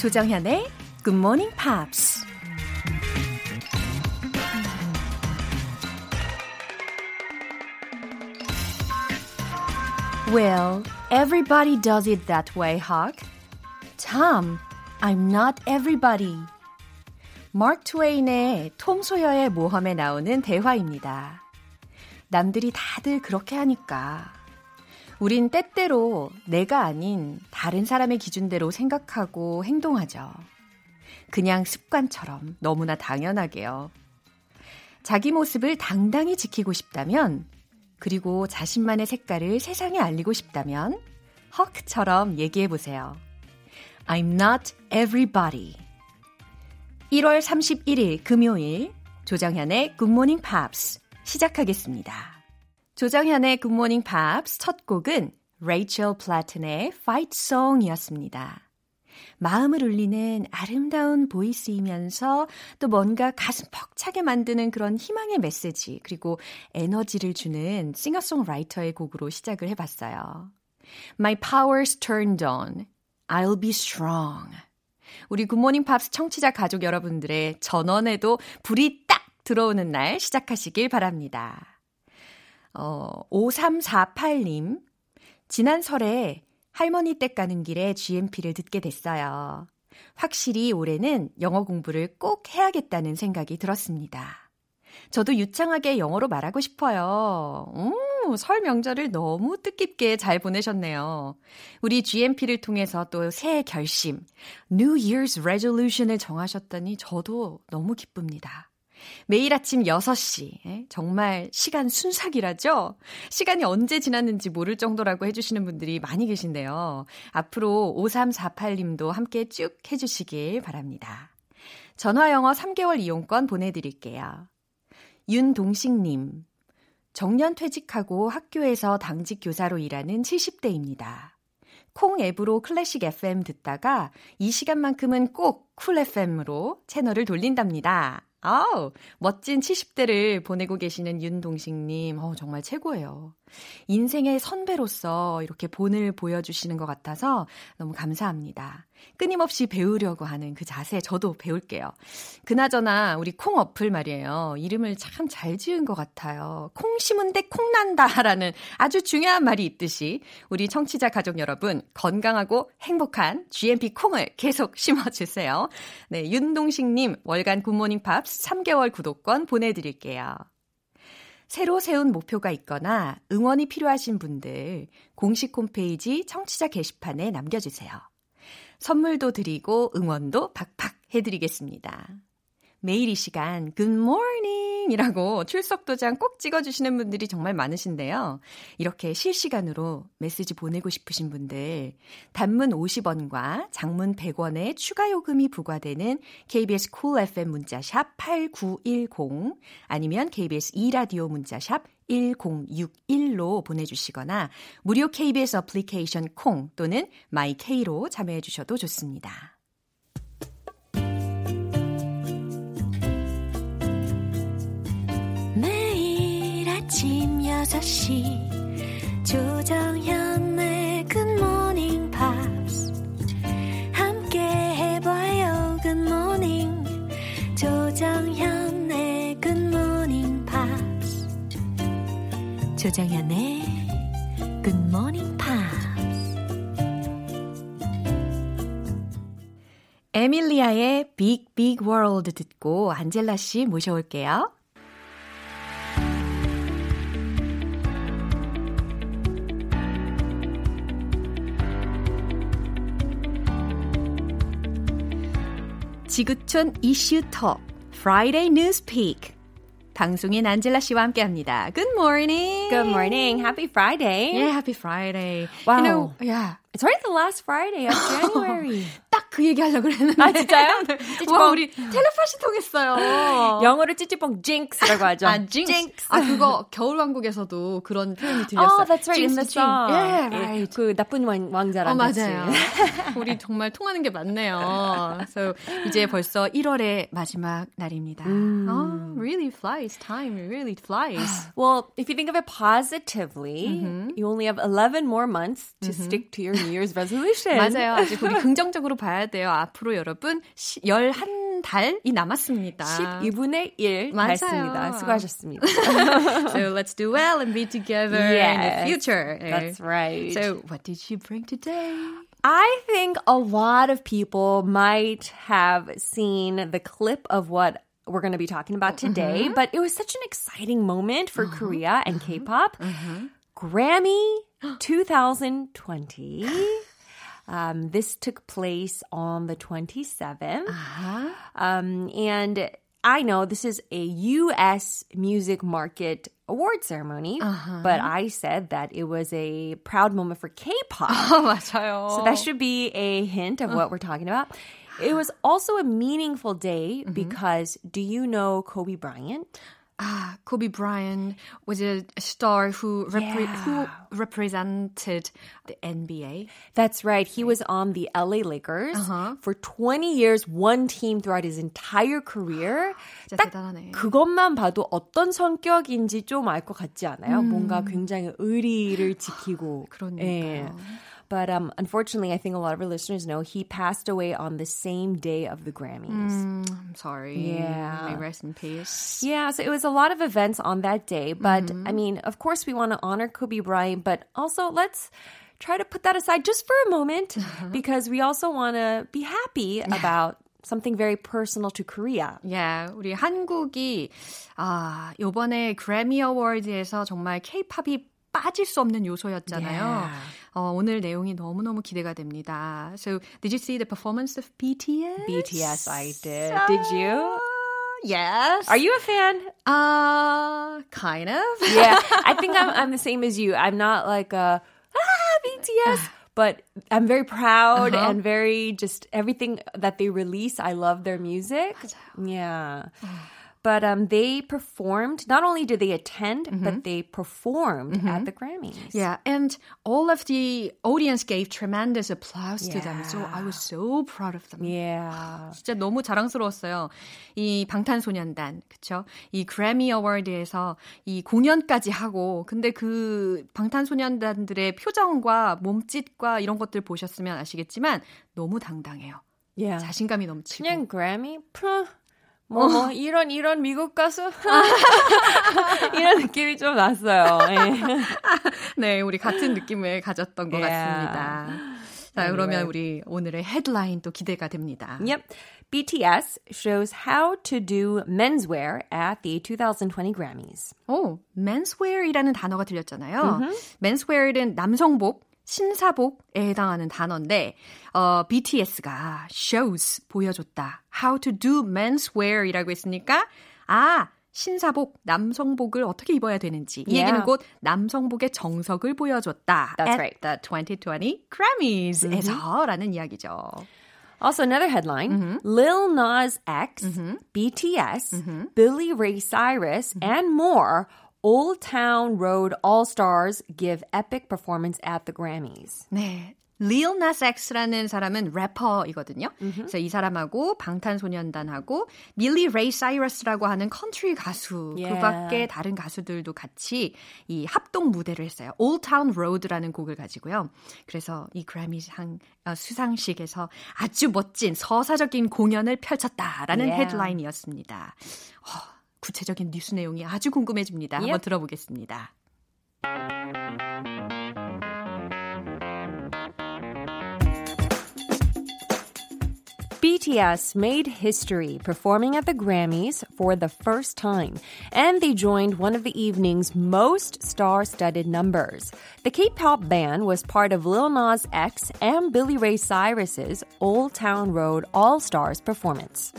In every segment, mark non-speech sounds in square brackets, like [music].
조정현의 Good Morning Pops. Well, everybody does it that way, Huck. Tom, I'm not everybody. 마크 트웨인의 톰 소여의 모험에 나오는 대화입니다. 남들이 다들 그렇게 하니까. 우린 때때로 내가 아닌 다른 사람의 기준대로 생각하고 행동하죠. 그냥 습관처럼 너무나 당연하게요. 자기 모습을 당당히 지키고 싶다면, 그리고 자신만의 색깔을 세상에 알리고 싶다면, 허크처럼 얘기해 보세요. I'm not everybody. 1월 31일 금요일 조정현의 Good Morning Pops 시작하겠습니다. 조정현의 Morning Pops 첫 곡은 레이첼 플라튼의 Fight Song이었습니다. 마음을 울리는 아름다운 voice이면서 또 뭔가 가슴 벅차게 만드는 그런 희망의 메시지 그리고 에너지를 주는 싱어송라이터의 곡으로 시작을 해봤어요. My power's turned on. I'll be strong. 우리 Good Morning Pops 청취자 가족 여러분들의 전원에도 불이 딱 들어오는 날 시작하시길 바랍니다. 어, 5348님. 지난 설에 할머니 댁 가는 길에 GMP를 듣게 됐어요. 확실히 올해는 영어 공부를 꼭 해야겠다는 생각이 들었습니다. 저도 유창하게 영어로 말하고 싶어요. 음, 설 명절을 너무 뜻깊게 잘 보내셨네요. 우리 GMP를 통해서 또 새해 결심, New Year's Resolution을 정하셨다니 저도 너무 기쁩니다. 매일 아침 6시. 정말 시간 순삭이라죠? 시간이 언제 지났는지 모를 정도라고 해주시는 분들이 많이 계신데요. 앞으로 5348님도 함께 쭉 해주시길 바랍니다. 전화영어 3개월 이용권 보내드릴게요. 윤동식님. 정년 퇴직하고 학교에서 당직 교사로 일하는 70대입니다. 콩 앱으로 클래식 FM 듣다가 이 시간만큼은 꼭 Cool FM으로 채널을 돌린답니다. 아우, 멋진 70대를 보내고 계시는 윤동식님, 어, 정말 최고예요. 인생의 선배로서 이렇게 본을 보여주시는 것 같아서 너무 감사합니다. 끊임없이 배우려고 하는 그 자세 저도 배울게요. 그나저나 우리 콩 어플 말이에요. 이름을 참 잘 지은 것 같아요. 콩 심은 데 콩 난다라는 아주 중요한 말이 있듯이 우리 청취자 가족 여러분 건강하고 행복한 GMP 콩을 계속 심어주세요. 네, 윤동식님 월간 Good Morning Pops 3개월 구독권 보내드릴게요. 새로 세운 목표가 있거나 응원이 필요하신 분들 공식 홈페이지 청취자 게시판에 남겨주세요. 선물도 드리고 응원도 팍팍 해드리겠습니다. 매일 이 시간 Good이라고 출석 도장 꼭 찍어주시는 분들이 정말 많으신데요. 이렇게 실시간으로 메시지 보내고 싶으신 분들 단문 50원과 장문 100원의 추가 요금이 부과되는 KBS Cool cool FM 문자샵 8910 아니면 KBS 2라디오 문자샵 1061로 보내주시거나 무료 KBS 어플리케이션 콩 또는 my K로 참여해 주셔도 좋습니다. 아침 6시 조정현의 굿모닝 팝스 함께 해봐요 굿모닝 조정현의 굿모닝 팝스 조정현의 굿모닝 팝스 에밀리아의 Big Big World 듣고 안젤라 씨 모셔올게요. 지구촌 이슈 톡 Friday News Peek 방송인 안젤라 씨와 함께합니다. Good morning. Good morning. Happy Friday. Yeah, happy Friday. Wow. You know, yeah. It's already the last Friday of January. 딱 그 얘기 하려고 그랬는데. 아, 진짜요? 와, 우리 텔레파시 통했어요. 영어로 찌찌뽕 jinx라고 하죠. 아, jinx. jinx. 아, 그거 겨울왕국에서도 그런 표현이 들렸어요. Oh, that's right. in the song. Yeah, right. 그 나쁜 왕, 왕자랑 어, 맞아요. 우리 정말 통하는 게 많네요. So, 이제 벌써 1월의 마지막 날입니다. 음. Oh, really flies. Time really flies. well, if you think of it positively, mm-hmm. you only have 11 more months to mm-hmm. stick to your New Year's resolution. 맞아요. 아직 우리 긍정적으로 봐야 돼요. 앞으로 여러분 11달이 남았습니다. 12분의 1 맞아요. 했습니다. 수고하셨습니다. [laughs] so let's do well and be together Yes, in the future. That's right. So what did you bring today? I think a lot of people might have seen the clip of what we're going to be talking about today, but it was such an exciting moment for Korea and K-pop. Grammy [gasps] 2020. Um, this took place on the 27th. Um, and I know this is a U.S. music market award ceremony, but I said that it was a proud moment for K-pop. 맞아요. [laughs] So that should be a hint of what we're talking about. It was also a meaningful day because do you know Kobe Bryant? Ah, Kobe Bryant was a star who repre- Yeah. who represented the NBA. That's right. He was on the LA Lakers for 20 years, one team throughout his entire career. 딱 대단하네. 그것만 봐도 어떤 성격인지 좀 알 것 같지 않아요? 뭔가 굉장히 의리를 지키고. 그러니까요. But um, unfortunately, I think a lot of our listeners know he passed away on the same day of the Grammys. I'm sorry. Yeah. May rest in peace. Yeah, so it was a lot of events on that day. But I mean, of course, we want to honor Kobe Bryant, but also let's try to put that aside just for a moment [laughs] because we also want to be happy about something very personal to Korea. Yeah, 우리 한국이 아, 요번에 그래미 어워드에서 정말 K-팝이 빠질 수 없는 요소였잖아요. Yeah. 어, 오늘 내용이 너무너무 기대가 됩니다. So, did you see the performance of BTS? BTS, I did. Did you? Yes. Are you a fan? Uh, kind of. [laughs] Yeah, I think I'm, I'm the same as you. I'm not like a, ah, BTS. But I'm very proud and very just everything that they release. I love their music. Yeah. [sighs] [sighs] But um, they performed. Not only did they attend, but they performed at the Grammys. Yeah, and all of the audience gave tremendous applause to them. So I was so proud of them. Yeah. 진짜 너무 자랑스러웠어요. 이 방탄소년단, 그쵸? 이 그래미 어워드에서 이 공연까지 하고, 근데 그 방탄소년단들의 표정과 몸짓과 이런 것들 보셨으면 아시겠지만, 너무 당당해요. Yeah. 자신감이 넘치고. 그냥 Grammy? 푸, 뭐, 뭐, 이런, 이런 미국 가수? [laughs] [laughs] 이런 느낌이 좀 났어요. 예. 네, 우리 같은 느낌을 가졌던 것 Yeah. 같습니다. 자, 그러면 우리 오늘의 헤드라인 또 기대가 됩니다. Yep. BTS shows how to do menswear at the 2020 Grammys. 오, menswear이라는 단어가 들렸잖아요. menswear은 남성복, 신사복에 해당하는 단어인데 어, BTS가 shows 보여줬다. How to do menswear이라고 했으니까 아 신사복, 남성복을 어떻게 입어야 되는지 이 Yeah. 얘기는 곧 남성복의 정석을 보여줬다. That's at right. the 2020 Grammys에서라는 이야기죠. Also, another headline Lil Nas X, BTS, Billy Ray Cyrus, and more. Old Town Road All Stars give epic performance at the Grammys. 네. Lil Nas X라는 사람은 래퍼이거든요. 그래서 이 사람하고 방탄소년단하고 빌리 레이 사이러스라고 하는 컨트리 가수 Yeah. 그밖에 다른 가수들도 같이 이 합동 무대를 했어요. Old Town Road라는 곡을 가지고요. 그래서 이 그래미상 어, 수상식에서 아주 멋진 서사적인 공연을 펼쳤다라는 Yeah. 헤드라인이었습니다. 어, 구체적인 뉴스 내용이 아주 궁금해집니다. 한번 Yep. 들어보겠습니다. BTS made history performing at the Grammys for the first time, and they joined one of the evening's most star studded numbers. The K pop band was part of Lil Nas X and Billy Ray Cyrus's Old Town Road All Stars performance.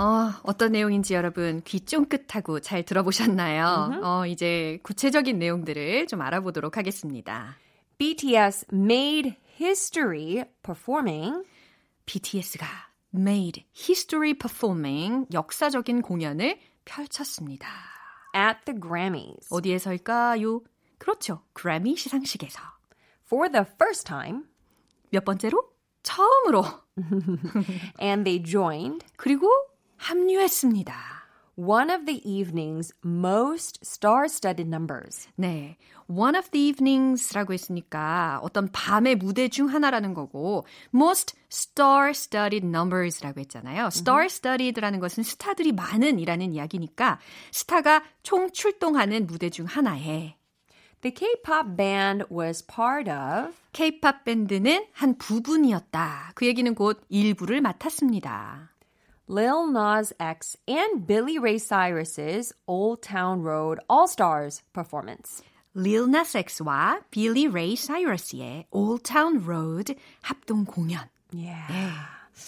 어, 어떤 내용인지 여러분 귀 쫑긋하고 잘 들어보셨나요? 어, 이제 구체적인 내용들을 좀 알아보도록 하겠습니다. BTS made history performing BTS가 made history performing 역사적인 공연을 펼쳤습니다. at the Grammys 어디에서일까요? 그렇죠. 그래미 시상식에서. for the first time, 몇 번째로? 처음으로. and they joined 그리고 합류했습니다. one of the evening's most star-studded numbers. 네. One of the evenings라고 했으니까 어떤 밤의 무대 중 하나라는 거고 most star-studded numbers라고 했잖아요. star-studded라는 것은 스타들이 많은이라는 이야기니까 스타가 총 출동하는 무대 중 하나에 The K-pop band was part of K-pop 밴드는 한 부분이었다. 그 얘기는 곧 일부를 맡았습니다. Lil Nas X and Billy Ray Cyrus's Old Town Road All-Stars performance. Lil Nas X와 Billy Ray Cyrus의 Old Town Road 합동 공연. Yeah. 네,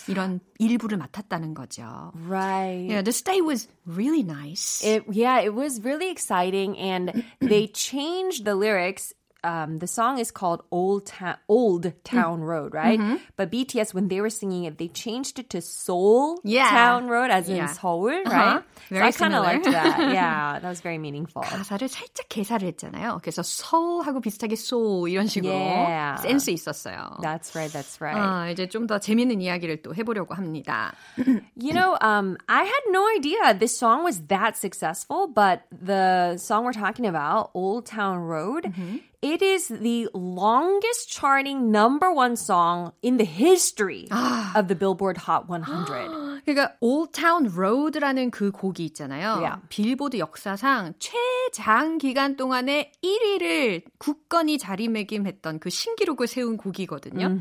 이런 일부를 맡았다는 거죠. Right. Yeah, the stay was really nice. It yeah, it was really exciting and they changed the lyrics. Um, the song is called Old Town Old Town Road, right? But BTS when they were singing it, they changed it to Seoul Yeah. Town Road as in Yeah. Seoul, Uh-huh. right? Very so I kind of similar. liked that. [laughs] Yeah, that was very meaningful. 가사를 살짝 개사를 했잖아요. 그래서 서울하고 비슷하게 소ul 이런 식으로 Yeah. 센스 있었어요. That's right. That's right. 아, 이제 좀 더 재밌는 이야기를 또 해보려고 합니다. [clears throat] You know, um, I had no idea this song was that successful, but the song we're talking about, Old Town Road, it is the longest charting number one song in the history [gasps] of the Billboard Hot 100. [gasps] 그러니까 Old Town Road라는 그 곡이 있잖아요. Yeah. 빌보드 역사상 최장 기간 동안에 1위를 굳건히 자리매김했던 그 신기록을 세운 곡이거든요.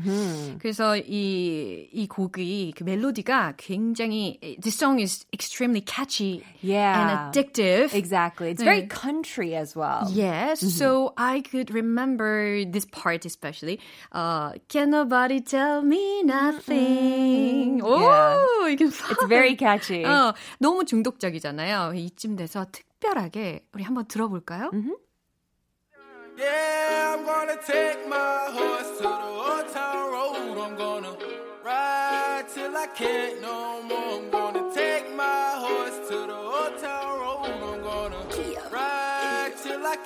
그래서 이, 이 곡이 그 멜로디가 굉장히 This song is extremely catchy Yeah. and addictive. Exactly. It's very country as well. Yes, so I could remember this part especially. Uh, Can nobody tell me nothing? 오, Yeah. 이게 It's very catchy. 어, 너무 중독적이잖아요. 이쯤 돼서 특별하게 우리 한번 들어볼까요? Yeah, I'm gonna take my horse to the old town road. I'm gonna ride till I can't no more.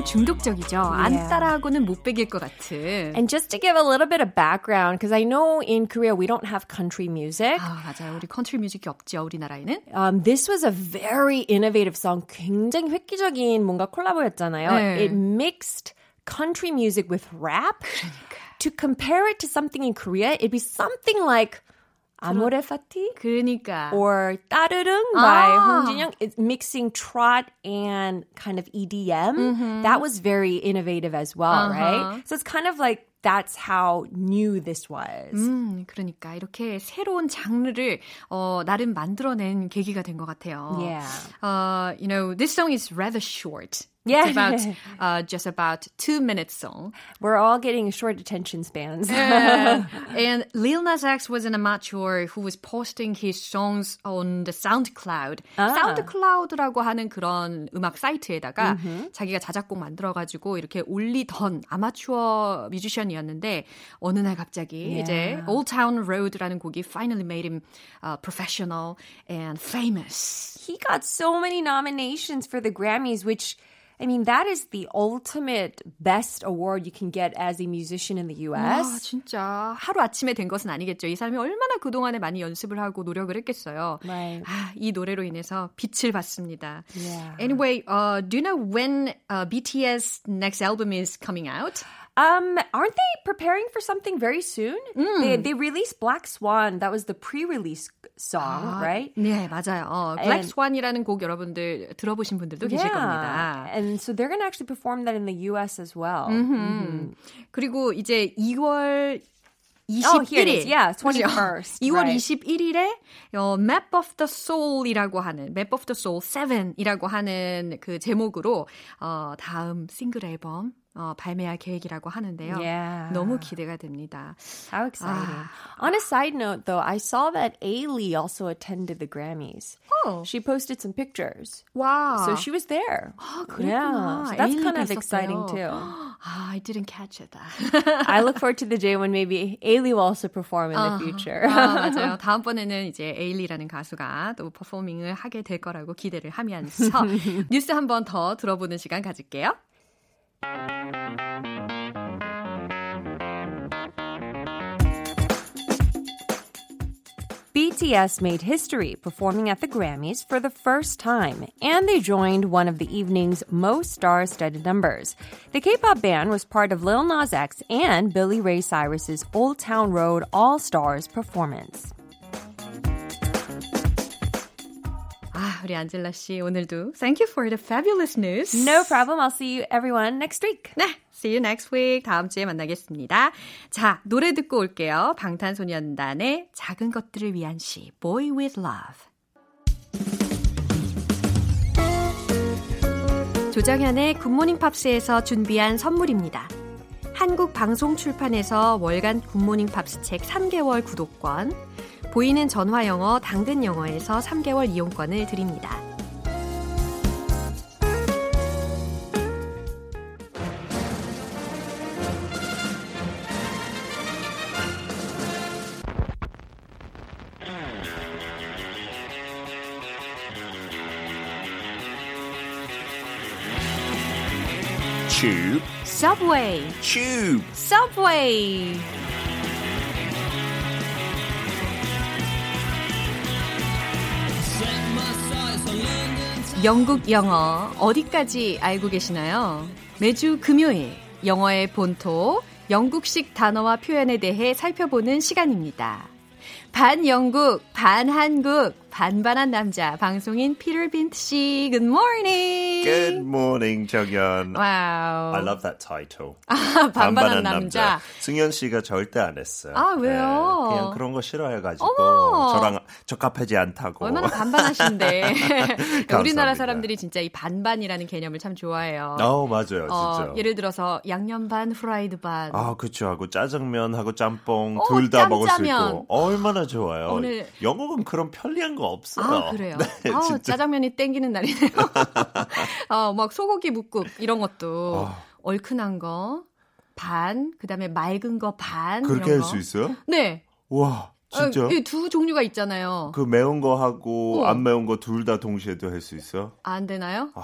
정말 중독적이죠. 안 Yeah. 따라하고는 못 베길 것 같은. And just to give a little bit of background, because I know in Korea we don't have country music. 아, 맞아요. 우리 컨트리 뮤직이 없죠, 우리나라에는. Um, this was a very innovative song. 굉장히 획기적인 뭔가 콜라보였잖아요. 네. It mixed country music with rap. To compare it to something in Korea, it'd be something like Amore Fati 그러니까. or 따르릉 by Ah. Hong Jin-young. It's mixing trot and kind of EDM. That was very innovative as well, right? So it's kind of like that's how new this was. 음, 그러니까 이렇게 새로운 장르를 어, 나름 만들어낸 계기가 된 것 같아요. Yeah. Uh, you know, this song is rather short. Yeah. It's about [laughs] uh, just about two minutes song. We're all getting short attention spans. Uh, [laughs] and Lil Nas X was an amateur who was posting his songs on the SoundCloud. SoundCloud라고 하는 그런 음악 사이트에다가 자기가 자작곡 만들어가지고 이렇게 올리던 아마추어 뮤지션이었는데 어느 날 갑자기 이제 Old Town Road라는 곡이 finally made him uh, professional and famous. he got so many nominations for the Grammys, which I mean, that is the ultimate best award you can get as a musician in the 와, US. 진짜 하루 아침에 된 것은 아니겠죠. 이 사람이 얼마나 그동안에 많이 연습을 하고 노력을 했겠어요. Right. 아, 이 노래로 인해서 빛을 봤습니다. Yeah. Anyway, uh, do you know when uh, BTS next album is coming out? Um, aren't they preparing for something very soon? They, they released Black Swan. That was the pre-release song, right? 네, 맞아요. 어, Black And- Swan이라는 곡 여러분들 들어보신 분들도 계실 겁니다. And so they're going to actually perform that in the US as well. 그리고 이제 2월 21일. Oh, here it is. Yeah, 21st, 2월 right. [laughs] 21일에 어, Map of the Soul이라고 하는 Map of the Soul 7이라고 하는 그 제목으로 어, 다음 싱글 앨범 어, 발매할 계획이라고 하는데요. Yeah. 너무 기대가 됩니다. How exciting. On a side note, though, I saw that Ailey also attended the Grammys. Oh. She posted some pictures. 와. So she was there. 아, 그랬구나. Yeah, so that's kind of exciting 있었어요. too. 아, I didn't catch it. I look forward to the day when maybe Ailey will also perform in the future. 아, 맞아요. 다음번에는 이제 에일리라는 가수가 또 퍼포밍을 하게 될 거라고 기대를 하면서 뉴스 한 번 더 들어보는 시간 가질게요. BTS made history performing at the Grammys for the first time, and they joined one of the evening's most star studded numbers. The K pop band was part of Lil Nas X and Billy Ray Cyrus's Old Town Road All Stars performance. 우리 안젤라 씨 오늘도 Thank you for the fabulous news. No problem. I'll see you everyone next week. 네, see you next week. 다음 주에 만나겠습니다. 자, 노래 듣고 올게요. 방탄소년단의 작은 것들을 위한 시 Boy with Love. 조정현의 Good Morning Pops에서 준비한 선물입니다. 한국 방송 출판에서 월간 Good Morning Pops 책 3개월 구독권, 보이는 전화 영어 당근 영어에서 3개월 이용권을 드립니다. Tube, Subway, tube. Subway. 영국 영어 어디까지 알고 계시나요? 매주 금요일 영어의 본토 영국식 단어와 표현에 대해 살펴보는 시간입니다. 반 영국, 반 한국, 반반한 남자 방송인 피터 빈트 씨. Good morning. Good morning, 정현. Wow. I love that title. [laughs] 반반한 남자. 승현 씨가 절대 안 했어요. 아, 왜요? 네, 그냥 그런 거 싫어해가지고 어머. 저랑 적합하지 않다고. 얼마나 반반하신데. [laughs] [laughs] 우리나라 사람들이 진짜 이 반반이라는 개념을 참 좋아해요. 어 맞아요, 어, 진짜. 예를 들어서 양념 반, 프라이드 반. 아, 그쵸. 하고 짜장면하고 짬뽕 어, 둘다 먹을 수. 있고. 얼마나 좋아요. 오늘- 영국은 그런 편리한 거 없어요. 아, 그래요? [laughs] 네, 아, 진짜. 짜장면이 땡기는 날이네요. [laughs] 어, 막 소고기 묵국 이런 것도 아. 얼큰한 거 반, 그다음에 맑은 거 반. 그렇게 할수 거. 있어요? 네. 와, 진짜? 어, 이두 종류가 있잖아요. 그 매운 거 하고 어. 안 매운 거 둘 다 동시에도 할 수 있어? 안 되나요? 아,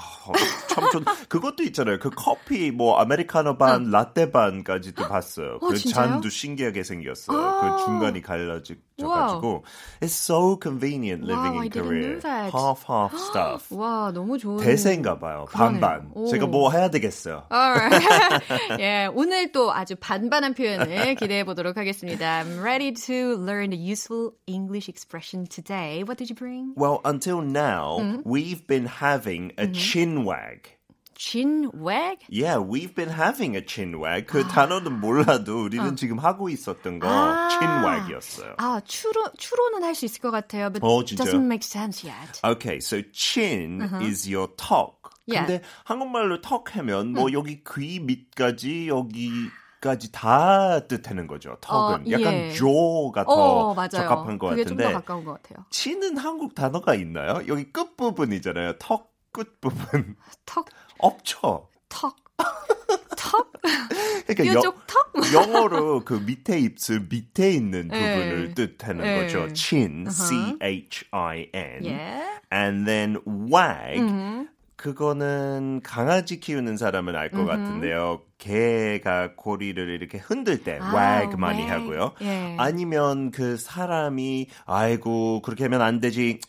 참 좋. 그것도 있잖아요. 그 커피 뭐 아메리카노 반, 라떼 반까지도 봤어요. 어, 그 진짜요? 잔도 신기하게 생겼어요. 아. 그 중간이 갈라져 가지고 It's so convenient living Wow, I in didn't Korea. know that. Half half [gasps] stuff. 와, 너무 좋은. 대세인가 봐요. 그러네요. 반반. 오. 제가 뭐 해야 되겠어요. Alright. [laughs] [laughs] 예, 오늘 또 아주 반반한 표현을 [laughs] 기대해 보도록 하겠습니다. I'm ready to learn the useful English expression today. What did you bring? Well, until now, Mm-hmm. we've been having a chin wag. Chin wag? Yeah, we've been having a chin wag. 그 단어는 몰라도 우리는 지금 하고 있었던 거 아. chin wag이었어요. 아, 추로, 추로는 할 수 있을 것 같아요. But 어, 진짜요? doesn't make sense yet. Okay, so chin is your 턱. Yeah. 근데 한국말로 턱 하면 뭐 여기 귀 밑까지 여기 까지 다 뜻하는 거죠. 턱은 어, 약간 예. 조가 더 어. 적합한 것 같은데 가까운 것 같아요. 친은 한국 단어가 있나요? 여기 끝 부분이잖아요. 턱 끝 부분 턱, [laughs] 없죠. 턱, 턱? 그러니까 여- 턱? 영어로 그 밑에 입술 밑에 있는 예. 부분을 뜻하는 예. 거죠. chin, C H I N, 예. and then wag. 음. 그거는 강아지 키우는 사람은 알것 같은데요. 개가 고리를 이렇게 흔들 때 아, wag 많이 wag. 하고요. 예. 아니면 그 사람이 아이고 그렇게 하면 안 되지.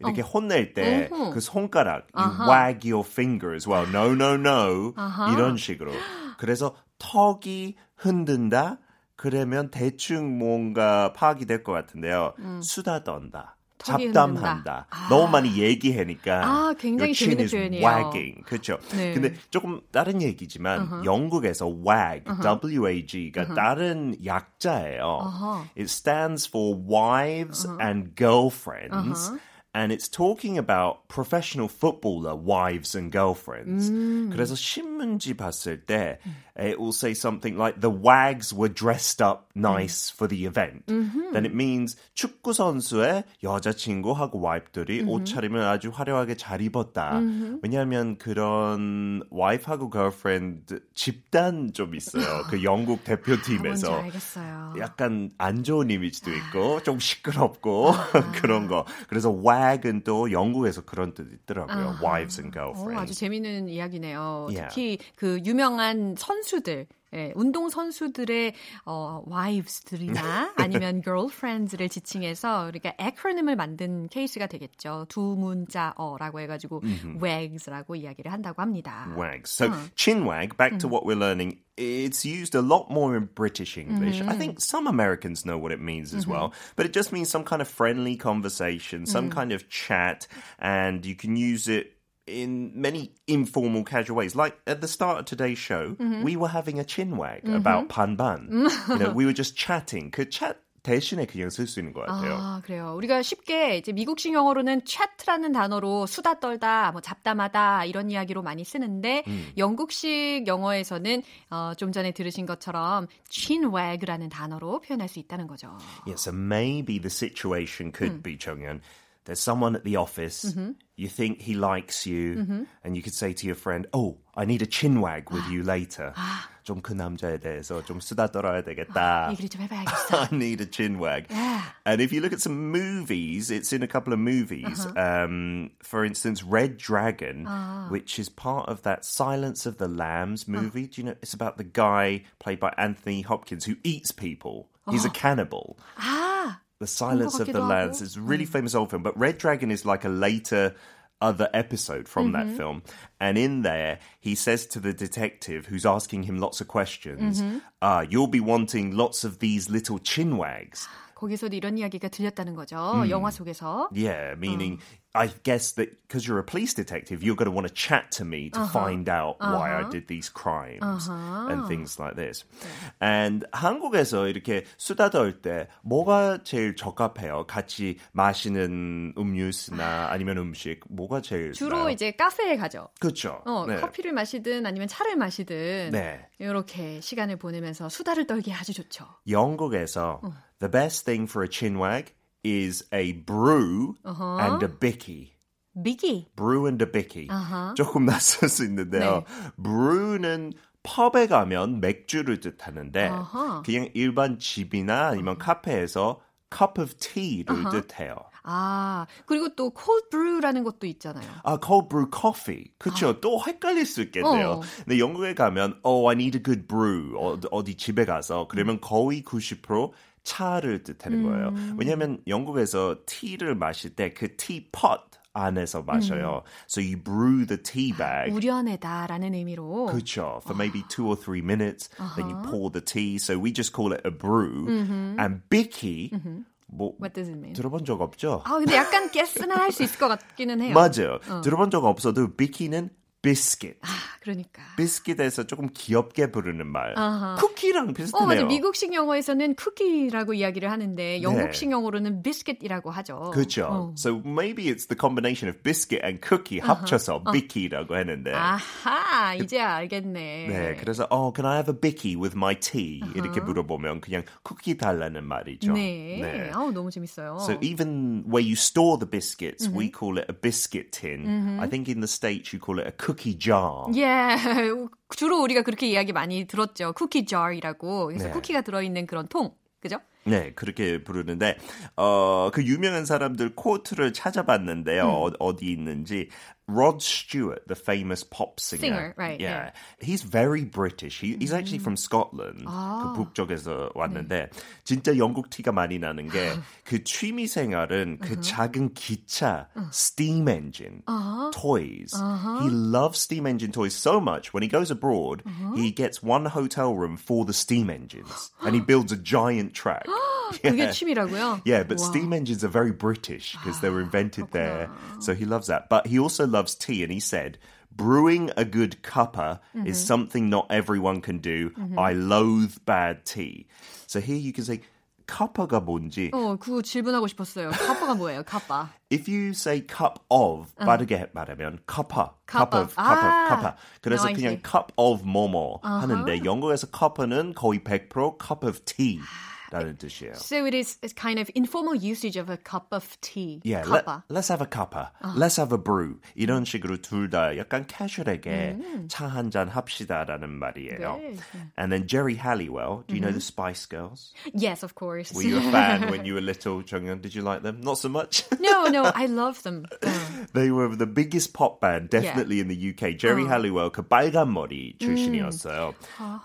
이렇게 혼낼 때. 그 손가락 you 아하. wag your fingers. Well, no, no, no. 아하. 이런 식으로. 그래서 턱이 흔든다. 그러면 대충 뭔가 파악이 될 것 같은데요. 수다 떤다. 음. 잡담한다. 아. 너무 많이 얘기하니까. 아, 굉장히 재밌는 표현이에요. wagging. 그렇죠. 네. 근데 조금 다른 얘기지만 영국에서 wag, W-A-G가 다른 약자예요. It stands for wives and girlfriends. And it's talking about professional footballer wives and girlfriends. 그래서 신문지 봤을 때 it will say something like the wags were dressed up nice for the event. Then it means 축구 선수의 여자친구하고 와이프들이 옷차림을 아주 화려하게 잘 입었다. 왜냐하면 그런 와이프하고 girlfriend 집단 좀 있어요. 그 [gasps] 영국 대표팀에서. 알겠어요. 약간 안 좋은 이미지도 있고 좀 시끄럽고 [laughs] 그런 거. 그래서 wag은 또 영국에서 그런 뜻 있더라고요. wives and 어, girlfriends. 아주 재미있는 이야기네요. Yeah. 특히 그 유명한 선수 들, 예, 운동 선수들의 어, wives들이나 아니면 girlfriends를 지칭해서 우리가 acronym을 만든 케이스가 되겠죠. 두 문자어라고 해가지고 wags라고 이야기를 한다고 합니다. wags. So chinwag, back to what we're learning, it's used a lot more in British English. I think some Americans know what it means as well, but it just means some kind of friendly conversation, some kind of chat, and you can use it in many informal, casual ways. Like at the start of today's show, we were having a chinwag about panban. you know, we were just chatting. 그 chat 대신에 그냥 쓸 수 있는 것 같아요. 아, 그래요. 우리가 쉽게 이제 미국식 영어로는 chat라는 단어로 수다 떨다, 뭐 잡담하다 이런 이야기로 많이 쓰는데 영국식 영어에서는 어, 좀 전에 들으신 것처럼 chinwag라는 단어로 표현할 수 있다는 거죠. Yeah, so maybe the situation could be Chonghyun. There's someone at the office. You think he likes you, and you could say to your friend, "Oh, I need a chinwag with you [gasps] later." 좀 그 남자에 대해서 좀 수다 떨어야 되겠다. 얘기를 좀 해봐야겠어. I need a chinwag. And if you look at some movies, it's in a couple of movies. Um, for instance, Red Dragon, which is part of that Silence of the Lambs movie. Do you know? It's about the guy played by Anthony Hopkins who eats people. He's a cannibal. 아, The Silence of the 같기도 Lambs 하고. is a really famous old film, but Red Dragon is like a later other episode from that film. And in there, he says to the detective who's asking him lots of questions, uh, you'll be wanting lots of these little chinwags. [gasps] 거기서도 이런 이야기가 들렸다는 거죠. 영화 속에서. Yeah, meaning I guess that because you're a police detective, you're going to want to chat to me to find out why I did these crimes and things like this. And 한국에서 이렇게 수다 떨 때 뭐가 제일 적합해요? 같이 마시는 음료수나 아니면 음식 뭐가 제일 주로 나아요? 이제 카페에 가죠. 그렇죠. 어, 네. 커피를 마시든 아니면 차를 마시든 네. 이렇게 시간을 보내면서 수다를 떨기 아주 좋죠. 영국에서 the best thing for a chinwag is a brew and a bicky. 미기. brew and a bicky. 아하. 조금 낯설 수 있는데요. brew는 펍에 가면 맥주를 뜻하는데 아하. 그냥 일반 집이나 아니면 카페에서 cup of tea를 뜻해요. 아, 그리고 또 cold brew라는 것도 있잖아요. 아, cold brew coffee. 그렇죠. 또 헷갈릴 수 있겠네요. 어. 근데 영국에 가면 oh, I need a good brew. 어, 어디 집에 가서 그러면 거의 90% 차를 뜻하는 거예요. 왜냐하면 영국에서 티를 마실 때그 teapot 안에서 마셔요. So you brew the tea bag. 우려내다라는 의미로. 그렇죠. For maybe two or three minutes, then you pour the tea. So we just call it a brew. And bicky, 뭐 What does it mean? 들어본 적 없죠? 아, 근데 약간 guess는 할수 있을 것 같기는 해요. 맞아요. 들어본 적 없어도 비키는 biscuit. 아, 그러니까. 비스킷에서 조금 귀엽게 부르는 말. 쿠키랑 어, 비슷하네요. 맞아. 미국식 영어에서는 쿠키라고 이야기를 하는데 영국식 영어로는 비스킷이라고 하죠. 그렇죠. So maybe it's the combination of biscuit and cookie 합쳐서 biki라고 했는데. 아하, 이제 알겠네. 네, 그래서 oh, can I have a bicky with my tea? 이렇게 물어보면 그냥 쿠키 달라는 말이죠. 네. 아우, 너무 재밌어요. So even where you store the biscuits, we call it a biscuit tin. I think in the States you call it a cookie jar. 예, [laughs] 주로 우리가 그렇게 이야기 많이 들었죠. 쿠키 jar이라고. 그래서 네. 쿠키가 들어있는 그런 통. 그죠? 네, 그렇게 부르는데 어, 그 유명한 사람들 코트를 찾아봤는데요. 어, 어디 있는지 Rod Stewart, the famous pop singer. Singer, right, Yeah. He's very British. He, he's actually from Scotland. 아. 그 북쪽에서 왔는데 진짜 영국 티가 많이 나는 게 [laughs] 그 취미 생활은 그 작은 기차 steam engine toys. He loves steam engine toys so much. When he goes abroad, he gets one hotel room for the steam engines and he builds a giant track. [gasps] [laughs] 그게 취미라고요? Yeah, but 와. steam engines are very British because they were invented there. So he loves that. But he also loves tea, and he said, Brewing a good cuppa is something not everyone can do. I loathe bad tea. So here you can say, cuppa가 뭔지. 어, 그거 질문하고 싶었어요. 카파가 뭐예요? 카파. [laughs] If you say cup of 빠르게 말하면 cuppa, Cup cup of, of. cup of, 아, cuppa. 그래서 now I 그냥 see. cup of 뭐뭐 하는데 영어에서 cuppa는 거의 100% cup of tea 라는 뜻이에요. So it is it's kind of informal usage of a cup of tea. Yeah, let, 카파. let's have a cuppa. Let's have a brew. 이런 식으로 둘 다 약간 캐주얼하게 차 한 잔 합시다라는 말이에요. 네. And then Jerry Halliwell. Do you know the Spice Girls? Yes, of course. Were you a fan when you were [laughs] little, 정연? Did you like them? Not so much. [laughs] no, no, I love them. [laughs] 어. They were the biggest pop band, definitely in the UK. Jerry Halliwell, 그 빨간 머리 출신이었어요.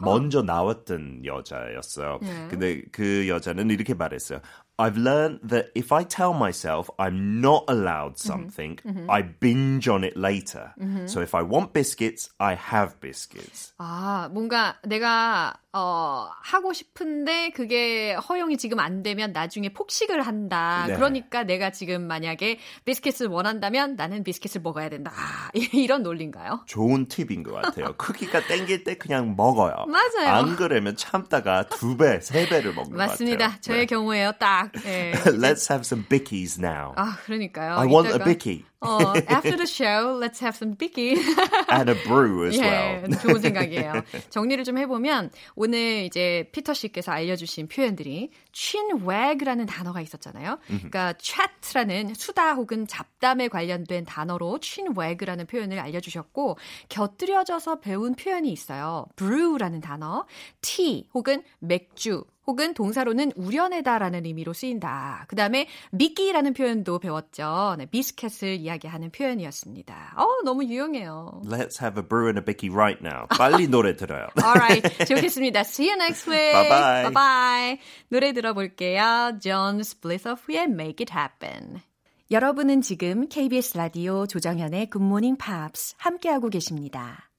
먼저 나왔던 여자였어요. 근데 그 여자는 이렇게 말했어요. I've learned that if I tell myself I'm not allowed something, I binge on it later. So if I want biscuits, I have biscuits. 아, 뭔가 내가 어, 하고 싶은데 그게 허용이 지금 안 되면 나중에 폭식을 한다. 네. 그러니까 내가 지금 만약에 비스킷을 원한다면 나는 비스킷을 먹어야 된다. 아, [laughs] 이런 논리인가요? 좋은 팁인 것 같아요. 크기가 땡길 때 그냥 먹어요. [laughs] 맞아요. 안 그러면 참다가 두 배, 세 배를 먹는 것 맞습니다. 같아요. 저의 경우에요. 딱. 예. [laughs] Let's have some bickies now. 아, 그러니까요. I want a 이따가, bicky 어, after the [laughs] show, let's have some bicky. [laughs] and a brew as 예, well. 좋은 생각이에요. 정리를 좀 해보면 오늘 이제 피터 씨께서 알려주신 표현들이 chinwag라는 단어가 있었잖아요. 그러니까 chat라는 수다 혹은 잡담에 관련된 단어로 chinwag라는 표현을 알려주셨고 곁들여져서 배운 표현이 있어요. brew라는 단어, tea 혹은 맥주 혹은 동사로는 우려내다라는 의미로 쓰인다. 그 다음에 미끼라는 표현도 배웠죠. 네, 비스켓을 이야기하는 표현이었습니다. 어, 너무 유용해요. Let's have a brew and a bicky right now. 빨리 노래 들어요. Alright, 좋겠습니다. See you next week. Bye bye. Bye bye. 노래 들어볼게요. John Splithoff의 Make It Happen. 여러분은 지금 KBS 라디오 조정현의 Good Morning Pops 함께하고 계십니다.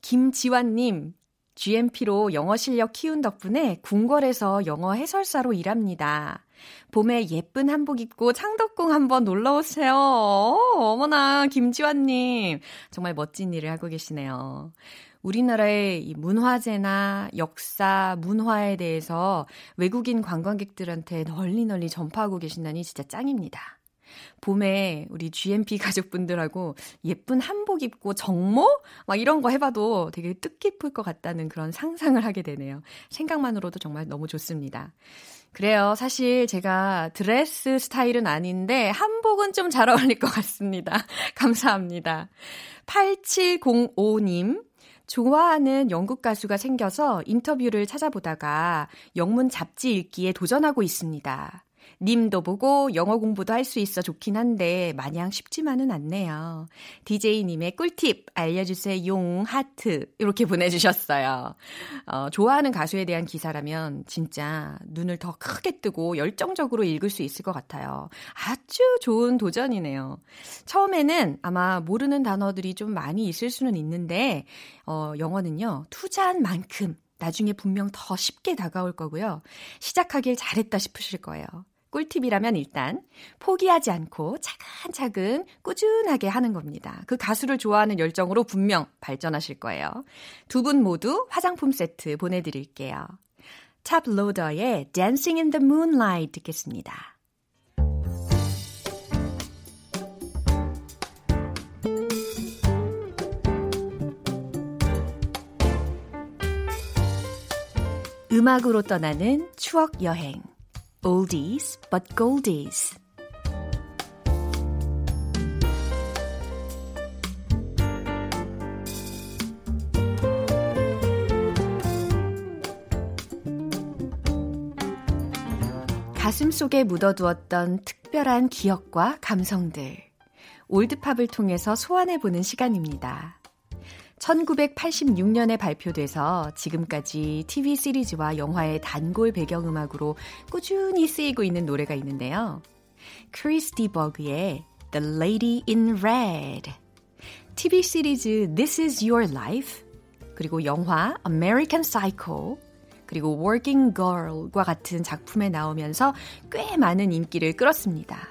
김지환님, GMP로 영어 실력 키운 덕분에 궁궐에서 영어 해설사로 일합니다. 봄에 예쁜 한복 입고 창덕궁 한번 놀러 오세요. 어머나, 김지환님. 정말 멋진 일을 하고 계시네요. 우리나라의 이 문화재나 역사, 문화에 대해서 외국인 관광객들한테 널리 널리 전파하고 계신다니 진짜 짱입니다. 봄에 우리 GMP [laughs] 가족분들하고 예쁜 한복 입고 정모? 막 이런 거 해봐도 되게 뜻깊을 것 같다는 그런 상상을 하게 되네요. 생각만으로도 정말 너무 좋습니다. 그래요. 사실 제가 드레스 스타일은 아닌데 한복은 좀 잘 어울릴 것 같습니다. [laughs] 감사합니다. 8705님. 좋아하는 영국 가수가 생겨서 인터뷰를 찾아보다가 영문 잡지 읽기에 도전하고 있습니다. 님도 보고 영어 공부도 할 수 있어 좋긴 한데 마냥 쉽지만은 않네요. DJ님의 꿀팁 알려주세요. 용 하트 이렇게 보내주셨어요. 어, 좋아하는 가수에 대한 기사라면 진짜 눈을 더 크게 뜨고 열정적으로 읽을 수 있을 것 같아요. 아주 좋은 도전이네요. 처음에는 아마 모르는 단어들이 좀 많이 있을 수는 있는데 어, 영어는요 투자한 만큼 나중에 분명 더 쉽게 다가올 거고요. 시작하길 잘했다 싶으실 거예요. 꿀팁이라면 일단 포기하지 않고 차근차근 꾸준하게 하는 겁니다. 그 가수를 좋아하는 열정으로 분명 발전하실 거예요. 두 분 모두 화장품 세트 보내드릴게요. 탑로더의 Dancing in the Moonlight 듣겠습니다. 음악으로 떠나는 추억 여행. Oldies but goldies. 가슴 속에 묻어두었던 특별한 기억과 감성들. 올드팝을 통해서 소환해보는 시간입니다. 1986년에 발표돼서 지금까지 TV 시리즈와 영화의 단골 배경음악으로 꾸준히 쓰이고 있는 노래가 있는데요. 크리스 디 버그의 The Lady in Red, TV 시리즈 This is Your Life, 그리고 영화 American Psycho, 그리고 Working Girl과 같은 작품에 나오면서 꽤 많은 인기를 끌었습니다.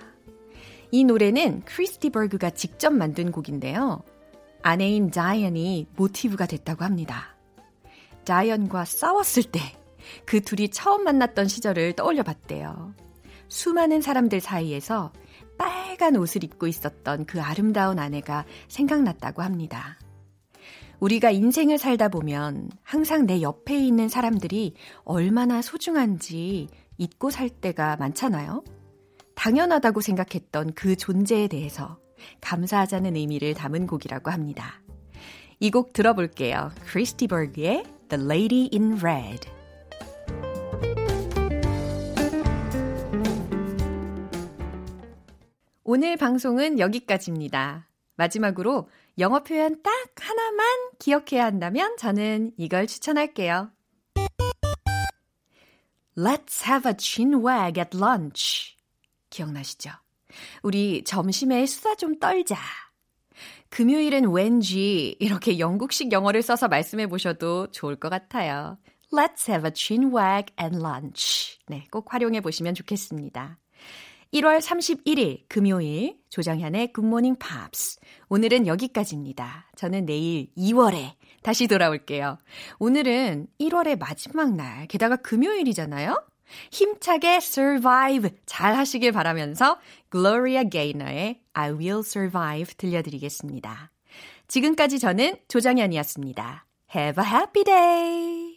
이 노래는 크리스 디 버그가 직접 만든 곡인데요. 아내인 다이언이 모티브가 됐다고 합니다. 다이언과 싸웠을 때 그 둘이 처음 만났던 시절을 떠올려 봤대요. 수많은 사람들 사이에서 빨간 옷을 입고 있었던 그 아름다운 아내가 생각났다고 합니다. 우리가 인생을 살다 보면 항상 내 옆에 있는 사람들이 얼마나 소중한지 잊고 살 때가 많잖아요. 당연하다고 생각했던 그 존재에 대해서 감사하자는 의미를 담은 곡이라고 합니다. 이 곡 들어볼게요. 크리스티 버그의 The Lady in Red. 오늘 방송은 여기까지입니다. 마지막으로 영어 표현 딱 하나만 기억해야 한다면 저는 이걸 추천할게요. Let's have a chinwag at lunch. 기억나시죠? 우리 점심에 수다 좀 떨자. 금요일은 왠지 이렇게 영국식 영어를 써서 말씀해 보셔도 좋을 것 같아요. Let's have a chinwag at lunch. 네, 꼭 활용해 보시면 좋겠습니다. 1월 31일 금요일 조정현의 굿모닝 팝스. 오늘은 여기까지입니다. 저는 내일 2월에 다시 돌아올게요. 오늘은 1월의 마지막 날, 게다가 금요일이잖아요? 힘차게 survive 잘 하시길 바라면서 Gloria Gaynor의 I Will Survive 들려드리겠습니다. 지금까지 저는 조장현이었습니다. Have a happy day!